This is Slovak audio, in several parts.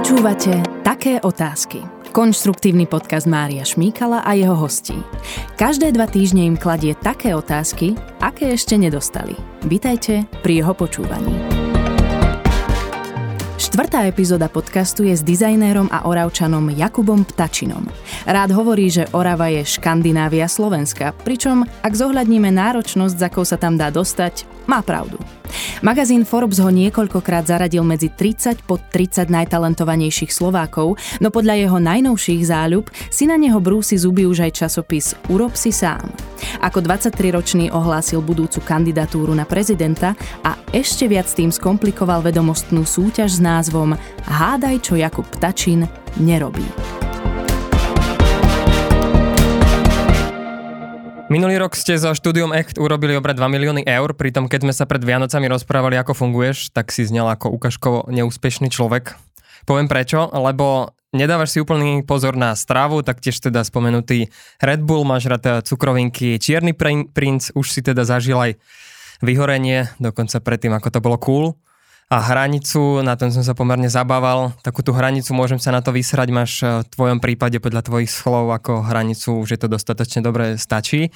Počúvate Také otázky. Konštruktívny podcast Mária Šmíkala a jeho hostí. Každé dva týždne im kladie také otázky, aké ešte nedostali. Vítajte pri jeho počúvaní. Štvrtá epizóda podcastu je s dizajnérom a oravčanom Jakubom Ptačinom. Rád hovorí, že Orava je Škandinávia Slovenska, pričom ak zohľadníme náročnosť, za sa tam dá dostať, má pravdu. Magazín Forbes ho niekoľkokrát zaradil medzi 30 pod 30 najtalentovanejších Slovákov, no podľa jeho najnovších záľub si na neho brúsi zuby už aj časopis Urob si sám. Ako 23-ročný ohlásil budúcu kandidatúru na prezidenta a ešte viac tým skomplikoval vedomostnú súťaž s názvom Hádaj, čo Jakub Ptačin nerobí. Minulý rok ste za štúdium Echt urobili obrad 2 milióny eur, pritom keď sme sa pred Vianocami rozprávali, ako funguješ, tak si znel ako ukážkovo neúspešný človek. Poviem prečo, lebo nedávaš si úplný pozor na stravu, taktiež teda spomenutý Red Bull, máš rád cukrovinky, Čierny princ, už si teda zažil aj vyhorenie, dokonca predtým, ako to bolo cool a hranicu, na tom som sa pomerne zabával. Takú tú hranicu môžem sa na to vysrať, máš v tvojom prípade podľa tvojich slov ako hranicu, už je to dostatočne dobre stačí.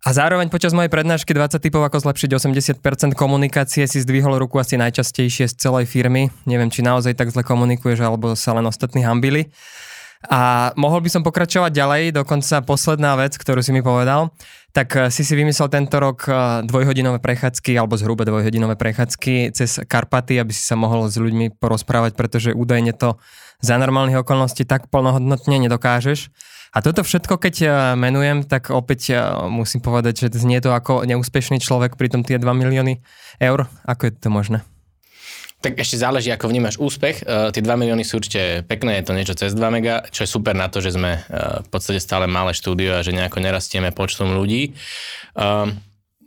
A zároveň počas mojej prednášky 20 typov, ako zlepšiť 80% komunikácie, si zdvihol ruku asi najčastejšie z celej firmy. Neviem, či naozaj tak zle komunikuješ, alebo sa len ostatní hambili. A mohol by som pokračovať ďalej, dokonca posledná vec, ktorú si mi povedal, tak eh, si si vymyslel tento rok eh, dvojhodinové prechádzky, alebo zhruba dvojhodinové prechádzky cez Karpaty, aby si sa mohol s ľuďmi porozprávať, pretože údajne to za normálnych okolností tak plnohodnotne nedokážeš. A toto všetko, keď eh, menujem, tak opäť musím povedať, že znie to ako neúspešný človek, pritom tie 2 milióny eur. Ako je to možné? Tak ešte záleží, ako vnímaš úspech. Uh, tie 2 milióny sú určite pekné, je to niečo cez 2 mega, čo je super na to, že sme uh, v podstate stále malé štúdio a že nejako nerastieme počtom ľudí. Uh,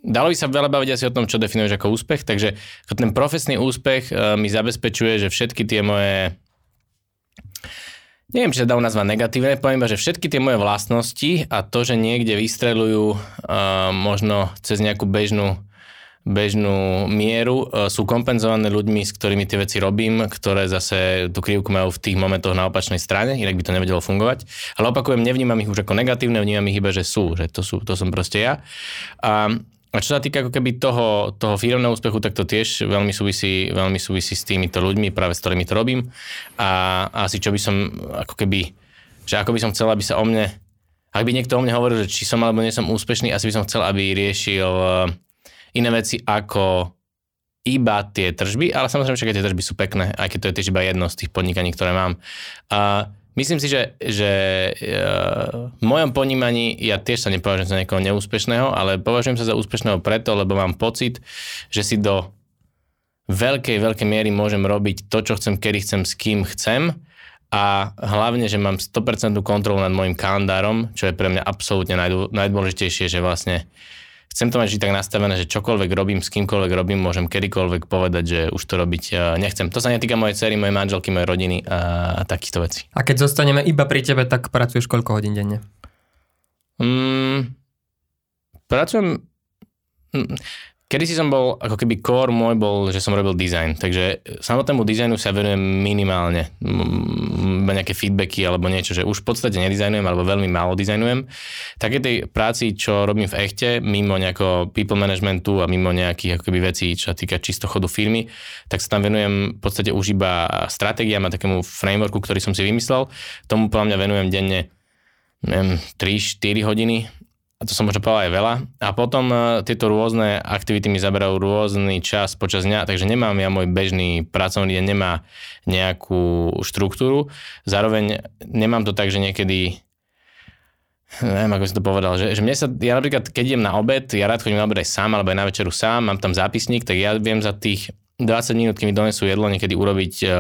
dalo by sa veľa baviť asi o tom, čo definuješ ako úspech, takže ten profesný úspech uh, mi zabezpečuje, že všetky tie moje neviem, či sa dá nazvať negatívne, poviem iba, že všetky tie moje vlastnosti a to, že niekde vystrelujú uh, možno cez nejakú bežnú bežnú mieru, e, sú kompenzované ľuďmi, s ktorými tie veci robím, ktoré zase tú krivku majú v tých momentoch na opačnej strane, inak by to nevedelo fungovať. Ale opakujem, nevnímam ich už ako negatívne, vnímam ich iba, že sú, že to, sú, to som proste ja. A, a čo sa týka ako keby toho, toho firmného úspechu, tak to tiež veľmi súvisí, veľmi súvisí s týmito ľuďmi, práve s ktorými to robím. A, asi čo by som ako keby, že ako by som chcel, aby sa o mne, ak by niekto o mne hovoril, že či som alebo nie som úspešný, asi by som chcel, aby riešil iné veci ako iba tie tržby, ale samozrejme aj tie tržby sú pekné, aj keď to je tiež iba jedno z tých podnikaní, ktoré mám. A myslím si, že, že uh, v mojom ponímaní ja tiež sa nepovažujem za niekoho neúspešného, ale považujem sa za úspešného preto, lebo mám pocit, že si do veľkej, veľkej miery môžem robiť to, čo chcem, kedy chcem, s kým chcem. A hlavne, že mám 100% kontrolu nad môjim kalendárom, čo je pre mňa absolútne najdôležitejšie, že vlastne chcem to mať vždy tak nastavené, že čokoľvek robím, s kýmkoľvek robím, môžem kedykoľvek povedať, že už to robiť e, nechcem. To sa netýka mojej cery, mojej manželky, mojej rodiny a, a takýchto vecí. A keď zostaneme iba pri tebe, tak pracuješ koľko hodín denne? Mm, pracujem... Mm, Kedy si som bol, ako keby core môj bol, že som robil design, takže samotnému dizajnu sa venujem minimálne, iba nejaké feedbacky alebo niečo, že už v podstate nedizajnujem alebo veľmi málo dizajnujem. Také tej práci, čo robím v echte, mimo nejakého people managementu a mimo nejakých ako keby vecí, čo sa týka čisto chodu firmy, tak sa tam venujem v podstate už iba stratégiám a takému frameworku, ktorý som si vymyslel. Tomu podľa mňa venujem denne neviem, 3-4 hodiny a to som možno povedal aj veľa. A potom uh, tieto rôzne aktivity mi zaberajú rôzny čas počas dňa, takže nemám ja môj bežný pracovný deň, nemá nejakú štruktúru. Zároveň nemám to tak, že niekedy neviem, ako si to povedal, že, že mne sa, ja napríklad, keď idem na obed, ja rád chodím na obed aj sám, alebo aj na večeru sám, mám tam zápisník, tak ja viem za tých 20 minút, keď mi donesú jedlo, niekedy urobiť uh,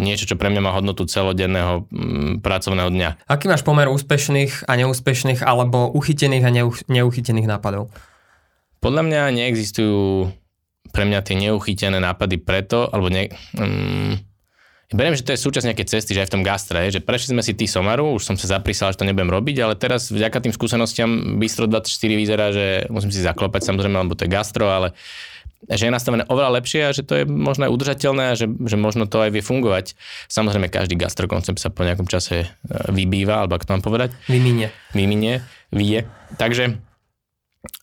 niečo, čo pre mňa má hodnotu celodenného um, pracovného dňa. Aký máš pomer úspešných a neúspešných alebo uchytených a neuch- neuchytených nápadov? Podľa mňa neexistujú pre mňa tie neuchytené nápady preto, alebo ne, um, ja beriem, že to je súčasť nejakej cesty, že aj v tom gastre, že prešli sme si tý somaru, už som sa zaprísal, že to nebudem robiť, ale teraz vďaka tým skúsenostiam Bistro 24 vyzerá, že musím si zaklopať samozrejme, lebo to je gastro, ale že je nastavené oveľa lepšie a že to je možno aj udržateľné a že, že možno to aj vie fungovať. Samozrejme, každý gastrokoncept sa po nejakom čase e, vybýva, alebo ako to mám povedať. Vyminie. Vyminie, vie. Takže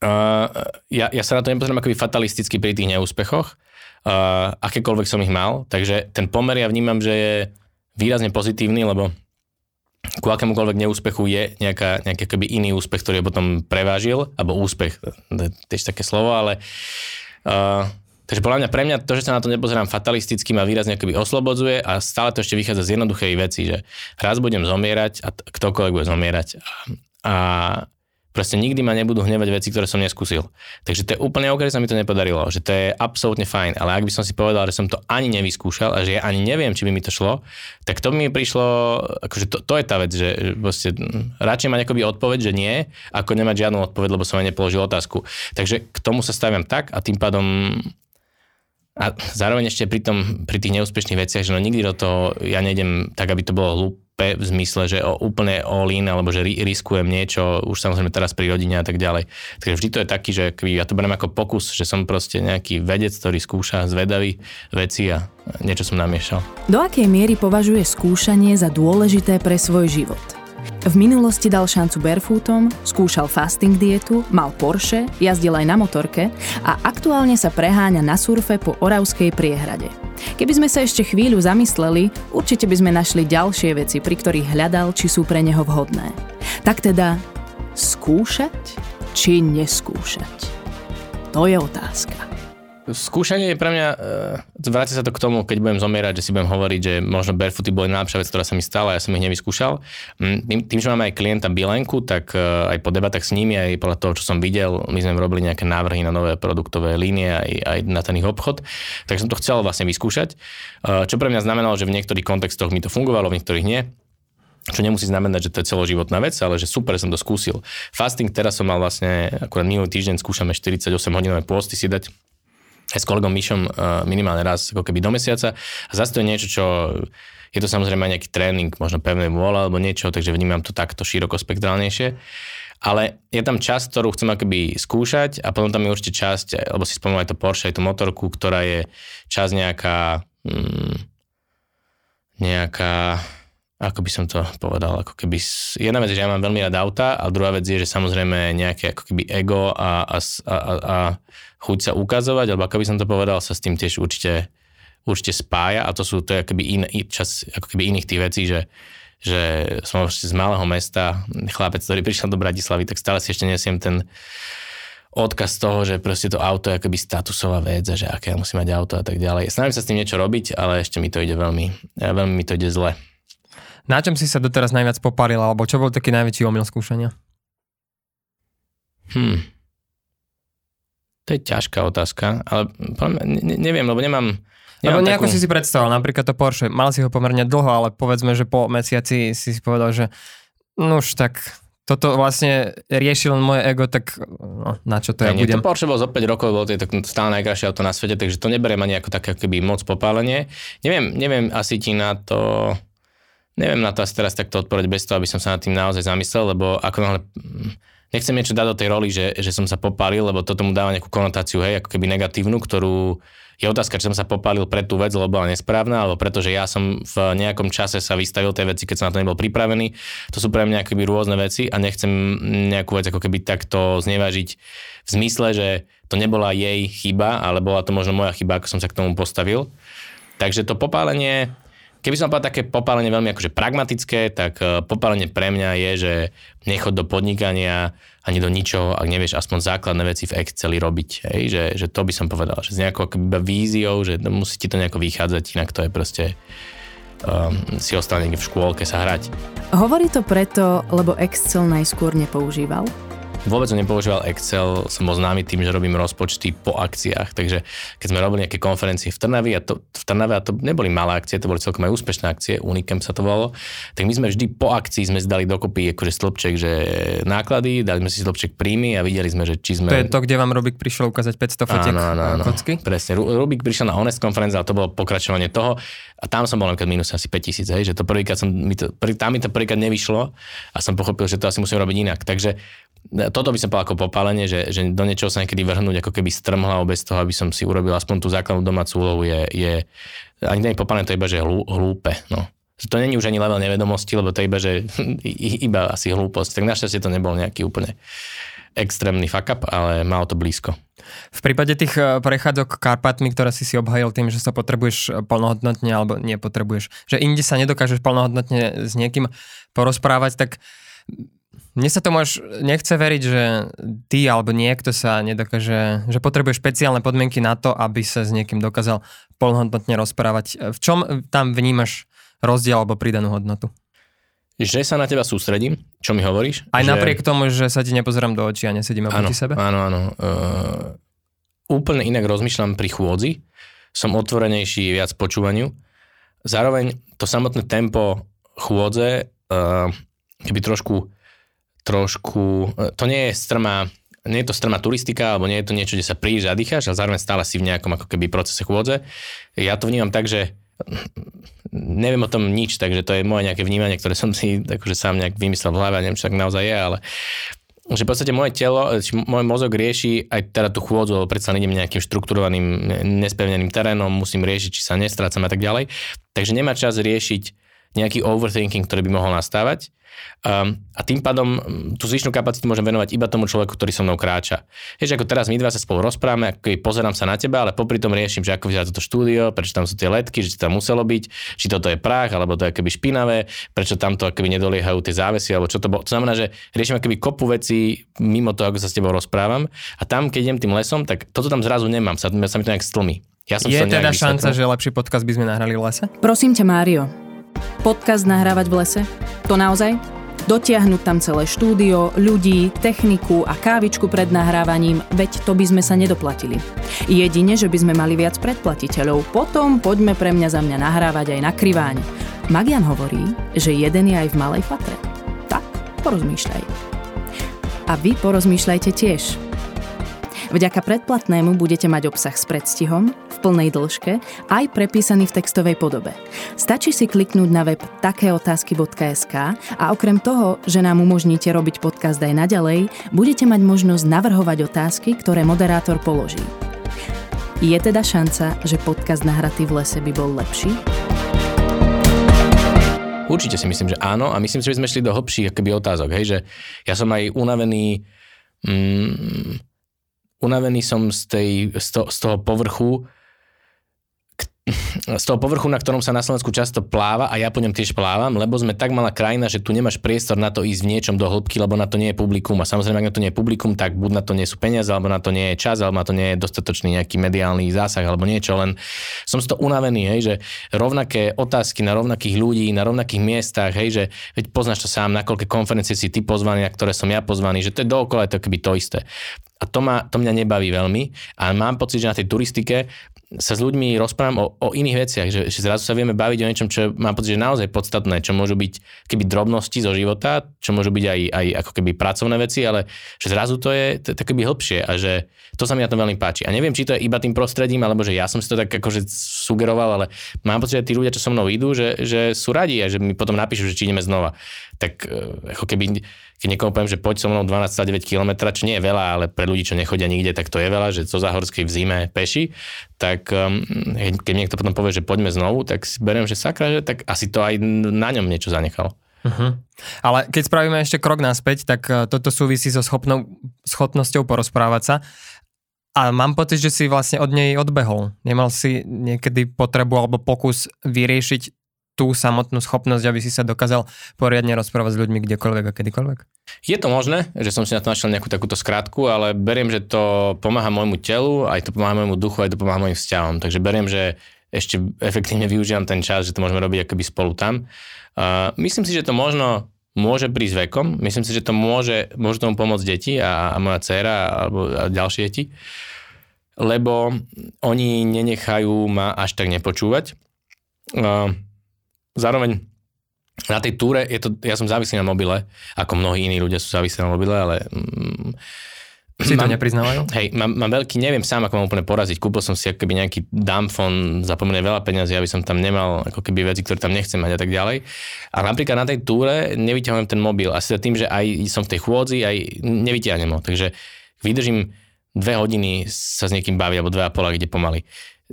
uh, ja, ja sa na to nepozerám akoby fatalisticky pri tých neúspechoch, uh, akékoľvek som ich mal. Takže ten pomer ja vnímam, že je výrazne pozitívny, lebo ku akémukoľvek neúspechu je nejaká, nejaký akoby iný úspech, ktorý potom prevážil, alebo úspech, to je tiež také slovo, ale uh, takže podľa mňa pre mňa to, že sa na to nepozerám fatalisticky ma výrazne akoby oslobodzuje a stále to ešte vychádza z jednoduchej veci, že raz budem zomierať a t- ktokoľvek bude zomierať. A Proste nikdy ma nebudú hnevať veci, ktoré som neskúsil. Takže to je úplne OK, že sa mi to nepodarilo, že to je absolútne fajn, ale ak by som si povedal, že som to ani nevyskúšal a že ja ani neviem, či by mi to šlo, tak to by mi prišlo, akože to, to je tá vec, že proste radšej mať akoby odpoveď, že nie, ako nemať žiadnu odpoveď, lebo som aj nepoložil otázku. Takže k tomu sa staviam tak a tým pádom a zároveň ešte pri, tom, pri tých neúspešných veciach, že no nikdy do toho ja nejdem tak, aby to bolo hlúpe v zmysle, že o, úplne all in, alebo že riskujem niečo, už samozrejme teraz pri rodine a tak ďalej. Takže vždy to je taký, že ja to beriem ako pokus, že som proste nejaký vedec, ktorý skúša zvedavý veci a niečo som namiešal. Do akej miery považuje skúšanie za dôležité pre svoj život? V minulosti dal šancu barefootom, skúšal fasting dietu, mal Porsche, jazdil aj na motorke a aktuálne sa preháňa na surfe po Oravskej priehrade. Keby sme sa ešte chvíľu zamysleli, určite by sme našli ďalšie veci, pri ktorých hľadal, či sú pre neho vhodné. Tak teda, skúšať či neskúšať? To je otázka. Skúšanie je pre mňa, e, vráti sa to k tomu, keď budem zomierať, že si budem hovoriť, že možno barefooty boli najlepšia vec, ktorá sa mi stala, ja som ich nevyskúšal. Mm, tým, tým že máme aj klienta Bilenku, tak e, aj po debatách s nimi, aj podľa toho, čo som videl, my sme robili nejaké návrhy na nové produktové línie, aj, aj na ten ich obchod, tak som to chcel vlastne vyskúšať. E, čo pre mňa znamenalo, že v niektorých kontextoch mi to fungovalo, v niektorých nie. Čo nemusí znamenať, že to je celoživotná vec, ale že super som to skúsil. Fasting teraz som mal vlastne, akurát minulý týždeň skúšame 48 hodinové pôsty si dať aj s kolegom Myšom eh, minimálne raz ako keby do mesiaca. A zase to je niečo, čo je to samozrejme aj nejaký tréning, možno pevné vôle alebo niečo, takže vnímam to takto širokospektrálnejšie. Ale je tam časť, ktorú chcem akoby skúšať a potom tam je určite časť, lebo si spomínal aj to Porsche, aj tú motorku, ktorá je časť nejaká, hmm, nejaká, ako by som to povedal, ako keby, jedna vec je, že ja mám veľmi rád auta a druhá vec je, že samozrejme nejaké ako keby ego a, a, a, a chuť sa ukazovať, alebo ako by som to povedal, sa s tým tiež určite, určite spája a to sú to je akoby in, čas ako keby iných tých vecí, že, že som z malého mesta, chlapec, ktorý prišiel do Bratislavy, tak stále si ešte nesiem ten odkaz toho, že proste to auto je akoby statusová vec a že aké ja musím mať auto a tak ďalej. Snažím sa s tým niečo robiť, ale ešte mi to ide veľmi, veľmi mi to ide zle. Na čom si sa doteraz najviac poparil, alebo čo bol taký najväčší omyl skúšania? Hmm. To je ťažká otázka, ale ne, neviem, lebo nemám... Lebo nejako takú... si si predstavoval, napríklad to Porsche, mal si ho pomerne dlho, ale povedzme, že po mesiaci si si povedal, že no už tak toto vlastne rieši len moje ego, tak no, na čo to ja, ja budem. To Porsche bol zo 5 rokov, bol to je stále najkrajšie auto na svete, takže to neberiem ani ako také keby moc popálenie. Neviem, neviem asi ti na to, neviem na to asi teraz takto odpovedať bez toho, aby som sa nad tým naozaj zamyslel, lebo ako náhle nechcem niečo dať do tej roli, že, že som sa popálil, lebo toto mu dáva nejakú konotáciu, hej, ako keby negatívnu, ktorú je otázka, či som sa popálil pre tú vec, lebo bola nesprávna, alebo pretože ja som v nejakom čase sa vystavil tej veci, keď som na to nebol pripravený. To sú pre mňa akoby rôzne veci a nechcem nejakú vec ako keby takto znevažiť v zmysle, že to nebola jej chyba, ale bola to možno moja chyba, ako som sa k tomu postavil. Takže to popálenie Keby som povedal také popálenie veľmi akože pragmatické, tak e, popálenie pre mňa je, že nechod do podnikania ani do ničoho, ak nevieš aspoň základné veci v Exceli robiť. Hej? Že, že to by som povedal, že s nejakou víziou, že musí ti to nejako vychádzať, inak to je proste um, si ostane v škôlke sa hrať. Hovorí to preto, lebo Excel najskôr nepoužíval? Vôbec som nepoužíval Excel, som bol známy tým, že robím rozpočty po akciách, takže keď sme robili nejaké konferencie v Trnavi a to, v Trnave a to neboli malé akcie, to boli celkom aj úspešné akcie, Unicam sa to volalo, tak my sme vždy po akcii sme zdali dokopy akože stĺpček, že náklady, dali sme si stĺpček príjmy a videli sme, že či sme... To je to, kde vám Rubik prišiel ukázať 500 fotiek áno, áno, áno, kocky? Presne, Rubik prišiel na Honest Conference, ale to bolo pokračovanie toho a tam som bol napríklad minus asi 5000, hej, že to prvýkrát som, mi to, tam mi to prvýkrát nevyšlo a som pochopil, že to asi musím robiť inak. Takže toto by som povedal ako popálenie, že, že do niečoho sa niekedy vrhnúť ako keby strmhľavo bez toho, aby som si urobil aspoň tú základnú domácu úlohu je, je ani nie popálenie, to je iba, že hlú, hlúpe. No. To není už ani level nevedomosti, lebo to je iba, že iba asi hlúposť. Tak našťastie to nebol nejaký úplne extrémny fuck up, ale malo to blízko. V prípade tých eh, prechádzok Karpatmi, ktoré si si obhajil tým, že sa potrebuješ plnohodnotne alebo nepotrebuješ, že inde sa nedokážeš plnohodnotne s niekým porozprávať, tak mne sa to môž, nechce veriť, že ty alebo niekto sa nedokáže, že potrebuje špeciálne podmienky na to, aby sa s niekým dokázal plnohodnotne rozprávať. V čom tam vnímaš rozdiel alebo pridanú hodnotu? že sa na teba sústredím, čo mi hovoríš. Aj že... napriek tomu, že sa ti nepozerám do očí a nesedím oproti sebe? Áno, áno. Uh, úplne inak rozmýšľam pri chôdzi, som otvorenejší viac počúvaniu. Zároveň to samotné tempo chôdze, uh, keby trošku, trošku, uh, to nie je strmá, nie je to strmá turistika, alebo nie je to niečo, kde sa príliš zadýcháš, ale zároveň stále si v nejakom ako keby procese chôdze. Ja to vnímam tak, že neviem o tom nič, takže to je moje nejaké vnímanie, ktoré som si akože sám nejak vymyslel v hlave neviem, či tak naozaj je, ale že v podstate moje telo, môj mozog rieši aj teda tú chôdzu, lebo predsa idem nejakým štrukturovaným, nespevneným terénom, musím riešiť, či sa nestrácam a tak ďalej. Takže nemá čas riešiť nejaký overthinking, ktorý by mohol nastávať. Um, a tým pádom mm, tú zvyšnú kapacitu môžem venovať iba tomu človeku, ktorý so mnou kráča. Vieš, ako teraz my dva sa spolu rozprávame, ako pozerám sa na teba, ale popri tom riešim, že ako vyzerá toto štúdio, prečo tam sú tie letky, že tam muselo byť, či toto je prach, alebo to je keby špinavé, prečo tamto keby nedoliehajú tie závesy, alebo čo to bolo. To znamená, že riešim keby kopu vecí mimo toho, ako sa s tebou rozprávam. A tam, keď idem tým lesom, tak toto tam zrazu nemám, sa, sa mi to nejak stlmi. Ja som je teda šanca, že lepší podcast by sme nahrali v lese? Prosím ťa, Mário, podcast nahrávať v lese? To naozaj? Dotiahnuť tam celé štúdio, ľudí, techniku a kávičku pred nahrávaním, veď to by sme sa nedoplatili. Jedine, že by sme mali viac predplatiteľov, potom poďme pre mňa za mňa nahrávať aj na kriváň. Magian hovorí, že jeden je aj v malej fatre. Tak, porozmýšľaj. A vy porozmýšľajte tiež. Vďaka predplatnému budete mať obsah s predstihom, v plnej dĺžke, aj prepísaný v textovej podobe. Stačí si kliknúť na web takéotázky.sk a okrem toho, že nám umožníte robiť podcast aj naďalej, budete mať možnosť navrhovať otázky, ktoré moderátor položí. Je teda šanca, že podcast nahratý v lese by bol lepší? Určite si myslím, že áno a myslím si, že sme šli do hlbších akoby otázok, hej, že ja som aj unavený mm, unavený som z, tej, z, to, z toho povrchu, z toho povrchu, na ktorom sa na Slovensku často pláva a ja po ňom tiež plávam, lebo sme tak malá krajina, že tu nemáš priestor na to ísť v niečom do hĺbky, lebo na to nie je publikum. A samozrejme, ak na to nie je publikum, tak buď na to nie sú peniaze, alebo na to nie je čas, alebo na to nie je dostatočný nejaký mediálny zásah, alebo niečo. Len som z toho unavený, hej, že rovnaké otázky na rovnakých ľudí, na rovnakých miestach, hej, že veď poznáš to sám, na koľké konferencie si ty pozvaný, na ktoré som ja pozvaný, že to je dookola to keby to isté. A to, ma, to mňa nebaví veľmi. A mám pocit, že na tej turistike sa s ľuďmi rozprávam o, o iných veciach, že, že zrazu sa vieme baviť o niečom, čo mám pocit, že naozaj podstatné, čo môžu byť keby drobnosti zo života, čo môžu byť aj, aj ako keby pracovné veci, ale že zrazu to je, to keby hĺbšie a že to sa mi na tom veľmi páči. A neviem, či to je iba tým prostredím, alebo že ja som si to tak akože sugeroval, ale mám pocit, že tí ľudia, čo so mnou idú, že, že sú radi a že mi potom napíšu, že či ideme znova. Tak e, ako keby keď niekomu poviem, že poď so mnou 12,9 km, čo nie je veľa, ale pre ľudí, čo nechodia nikde, tak to je veľa, že zo Zahorskej v zime peši, tak um, keď niekto potom povie, že poďme znovu, tak si beriem, že sakra, že tak asi to aj na ňom niečo zanechal. Uh-huh. Ale keď spravíme ešte krok naspäť, tak uh, toto súvisí so schopnou, schopnosťou porozprávať sa. A mám pocit, že si vlastne od nej odbehol. Nemal si niekedy potrebu alebo pokus vyriešiť tú samotnú schopnosť, aby si sa dokázal poriadne rozprávať s ľuďmi kdekoľvek a kedykoľvek? Je to možné, že som si na to našiel nejakú takúto skrátku, ale beriem, že to pomáha môjmu telu, aj to pomáha môjmu duchu, aj to pomáha môjim vzťahom. Takže beriem, že ešte efektívne využívam ten čas, že to môžeme robiť akoby spolu tam. Uh, myslím si, že to možno môže prísť vekom. Myslím si, že to môže, môže tomu pomôcť deti a, a moja dcéra alebo a ďalšie deti, lebo oni nenechajú ma až tak nepočúvať. Uh, zároveň na tej túre, je to, ja som závislý na mobile, ako mnohí iní ľudia sú závislí na mobile, ale mm, Si to nepriznávajú? Hej, mám, mám veľký, neviem sám, ako mám úplne poraziť. Kúpil som si akoby nejaký dumbfon za pomerne veľa peniazy, aby som tam nemal ako keby veci, ktoré tam nechcem mať a tak ďalej. A napríklad na tej túre nevyťahujem ten mobil. Asi tým, že aj som v tej chôdzi, aj nevyťahnem ho. Takže vydržím dve hodiny sa s niekým baviť, alebo dve a pol, kde pomaly.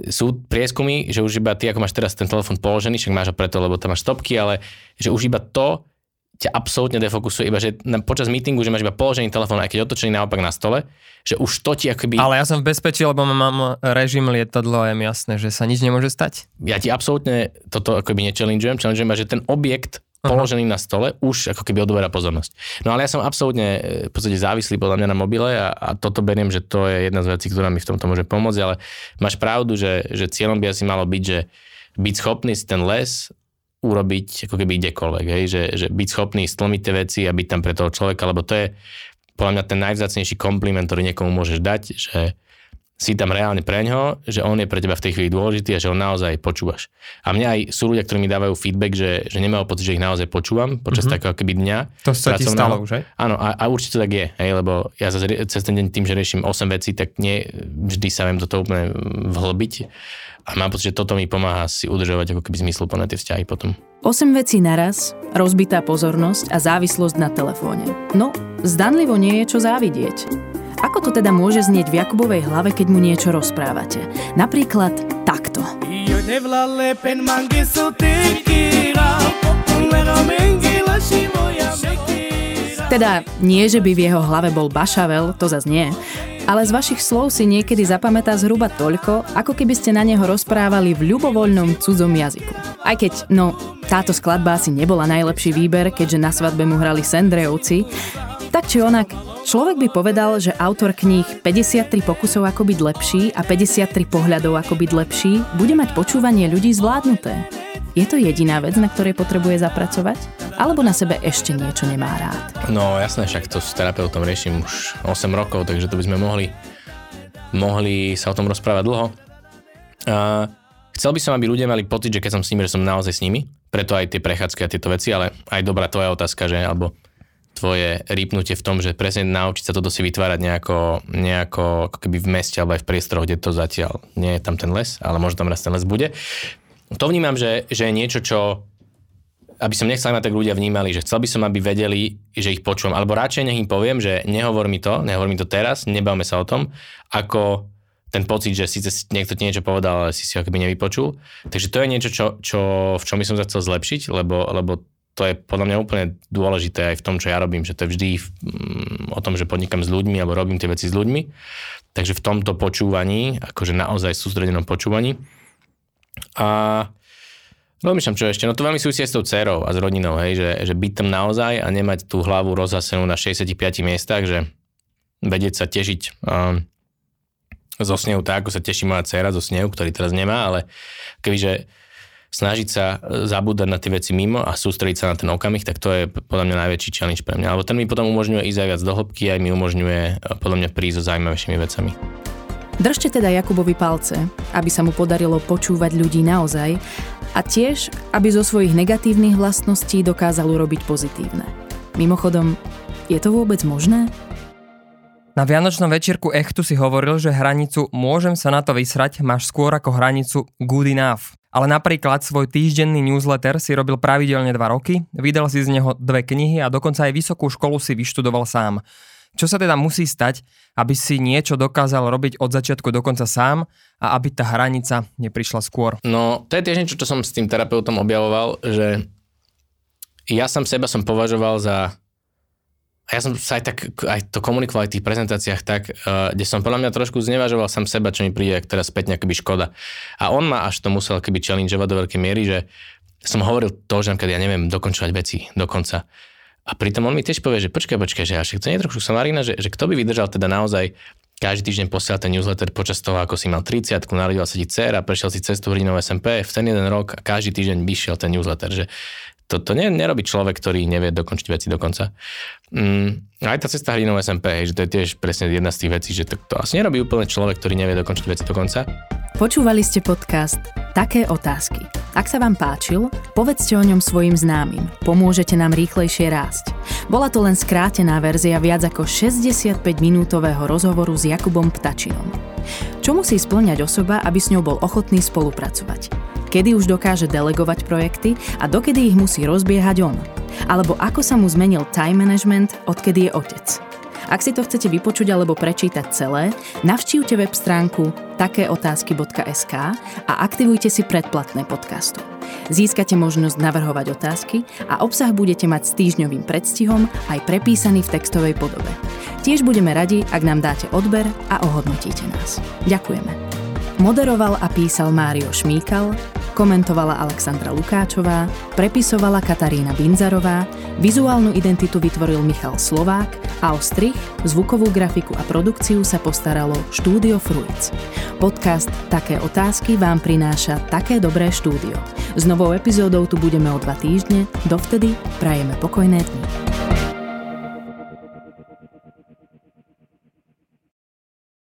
Sú prieskumy, že už iba ty, ako máš teraz ten telefon položený, však máš ho preto, lebo tam máš stopky, ale že už iba to ťa absolútne defokusuje, iba že na, počas meetingu, že máš iba položený telefón, aj keď otočený naopak na stole, že už to ti akoby... Ale ja som v bezpečí, lebo mám režim lietadlo a je mi jasné, že sa nič nemôže stať. Ja ti absolútne toto akoby nechallengeujem, challengeujem, že ten objekt položený na stole už ako keby odoberá pozornosť. No ale ja som absolútne e, v podstate závislý podľa mňa na mobile a, a toto beriem, že to je jedna z vecí, ktorá mi v tomto môže pomôcť, ale máš pravdu, že, že cieľom by asi malo byť, že byť schopný si ten les urobiť ako keby kdekoľvek, hej? Že, že byť schopný stlmiť tie veci a byť tam pre toho človeka, lebo to je podľa mňa ten najvzácnejší kompliment, ktorý niekomu môžeš dať, že si tam reálne pre ňo, že on je pre teba v tej chvíli dôležitý a že ho naozaj počúvaš. A mňa aj sú ľudia, ktorí mi dávajú feedback, že, že nemajú pocit, že ich naozaj počúvam počas mm-hmm. takého keby dňa. To sa ti stalo už, aj? Áno, a, a určite tak je, hej, lebo ja zase cez ten deň tým, že riešim 8 vecí, tak nie vždy sa viem do toho úplne vhlbiť. A mám pocit, že toto mi pomáha si udržovať ako keby zmysluplné tie vzťahy potom. 8 vecí naraz, rozbitá pozornosť a závislosť na telefóne. No, zdanlivo nie je čo závidieť. Ako to teda môže znieť v Jakubovej hlave, keď mu niečo rozprávate? Napríklad takto. Teda nie, že by v jeho hlave bol bašavel, to zase nie. Ale z vašich slov si niekedy zapamätá zhruba toľko, ako keby ste na neho rozprávali v ľubovoľnom cudzom jazyku. Aj keď, no, táto skladba asi nebola najlepší výber, keďže na svadbe mu hrali Sendrejovci, tak či onak, človek by povedal, že autor kníh 53 pokusov ako byť lepší a 53 pohľadov ako byť lepší bude mať počúvanie ľudí zvládnuté. Je to jediná vec, na ktorej potrebuje zapracovať? Alebo na sebe ešte niečo nemá rád? No jasné, však to s terapeutom riešim už 8 rokov, takže to by sme mohli, mohli sa o tom rozprávať dlho. A chcel by som, aby ľudia mali pocit, že keď som s nimi, že som naozaj s nimi. Preto aj tie prechádzky a tieto veci, ale aj dobrá tvoja otázka, že alebo tvoje rýpnutie v tom, že presne naučiť sa toto si vytvárať nejako, nejako ako keby v meste alebo aj v priestoroch, kde to zatiaľ nie je tam ten les, ale možno tam raz ten les bude. To vnímam, že, že je niečo, čo aby som nechcel, aby tak ľudia vnímali, že chcel by som, aby vedeli, že ich počúvam. Alebo radšej nech im poviem, že nehovor mi to, nehovor mi to teraz, nebavme sa o tom, ako ten pocit, že síce niekto ti niečo povedal, ale si si ho akoby nevypočul. Takže to je niečo, čo, čo, v čom by som sa chcel zlepšiť, lebo, lebo to je podľa mňa úplne dôležité aj v tom, čo ja robím, že to je vždy mm, o tom, že podnikam s ľuďmi alebo robím tie veci s ľuďmi. Takže v tomto počúvaní, akože naozaj sústredenom počúvaní. A Rozmýšľam, čo ešte. No to veľmi súvisí s tou dcerou a s rodinou, hej, že, že byť tam naozaj a nemať tú hlavu rozhasenú na 65 miestach, že vedieť sa tešiť um, zo snehu tak, ako sa teší moja dcera zo snehu, ktorý teraz nemá, ale kebyže snažiť sa e, zabúdať na tie veci mimo a sústrediť sa na ten okamih, tak to je podľa mňa najväčší challenge pre mňa. Lebo ten mi potom umožňuje ísť aj viac do hĺbky, aj mi umožňuje e, podľa mňa prísť so zaujímavejšími vecami. Držte teda Jakubovi palce, aby sa mu podarilo počúvať ľudí naozaj a tiež, aby zo svojich negatívnych vlastností dokázal urobiť pozitívne. Mimochodom, je to vôbec možné? Na Vianočnom večierku Echtu si hovoril, že hranicu môžem sa na to vysrať máš skôr ako hranicu good enough. Ale napríklad svoj týždenný newsletter si robil pravidelne dva roky, vydal si z neho dve knihy a dokonca aj vysokú školu si vyštudoval sám. Čo sa teda musí stať, aby si niečo dokázal robiť od začiatku do konca sám a aby tá hranica neprišla skôr? No, to je tiež niečo, čo som s tým terapeutom objavoval, že ja som seba som považoval za ja som sa aj tak, aj to komunikoval aj v tých prezentáciách tak, uh, kde som podľa mňa trošku znevažoval sám seba, čo mi príde teraz späť nejaký škoda. A on ma až to musel keby challengeovať do veľkej miery, že som hovoril to, že ja neviem dokončovať veci dokonca. A pritom on mi tiež povie, že počkaj, počkaj, že až to nie je trošku somarina, že, že kto by vydržal teda naozaj každý týždeň posielať ten newsletter počas toho, ako si mal 30, narodila sa ti dcera, prešiel si cestu hrdinou SMP, v ten jeden rok a každý týždeň vyšiel ten newsletter, že to, to ne, nerobí človek, ktorý nevie dokončiť veci dokonca. Mm, aj tá cesta hrdinou SMP, že to je tiež presne jedna z tých vecí, že to, to asi nerobí úplne človek, ktorý nevie dokončiť veci dokonca. Počúvali ste podcast Také otázky. Ak sa vám páčil, povedzte o ňom svojim známym. Pomôžete nám rýchlejšie rásť. Bola to len skrátená verzia viac ako 65-minútového rozhovoru s Jakubom Ptačinom. Čo musí splňať osoba, aby s ňou bol ochotný spolupracovať? Kedy už dokáže delegovať projekty a dokedy ich musí rozbiehať on? Alebo ako sa mu zmenil time management, odkedy je otec? Ak si to chcete vypočuť alebo prečítať celé, navštívte web stránku takéotázky.sk a aktivujte si predplatné podcastu. Získate možnosť navrhovať otázky a obsah budete mať s týždňovým predstihom aj prepísaný v textovej podobe. Tiež budeme radi, ak nám dáte odber a ohodnotíte nás. Ďakujeme. Moderoval a písal Mário Šmíkal, komentovala Alexandra Lukáčová, prepisovala Katarína Binzarová, vizuálnu identitu vytvoril Michal Slovák a o strich, zvukovú grafiku a produkciu sa postaralo Štúdio Fruits. Podcast Také otázky vám prináša také dobré štúdio. S novou epizódou tu budeme o dva týždne, dovtedy prajeme pokojné dni.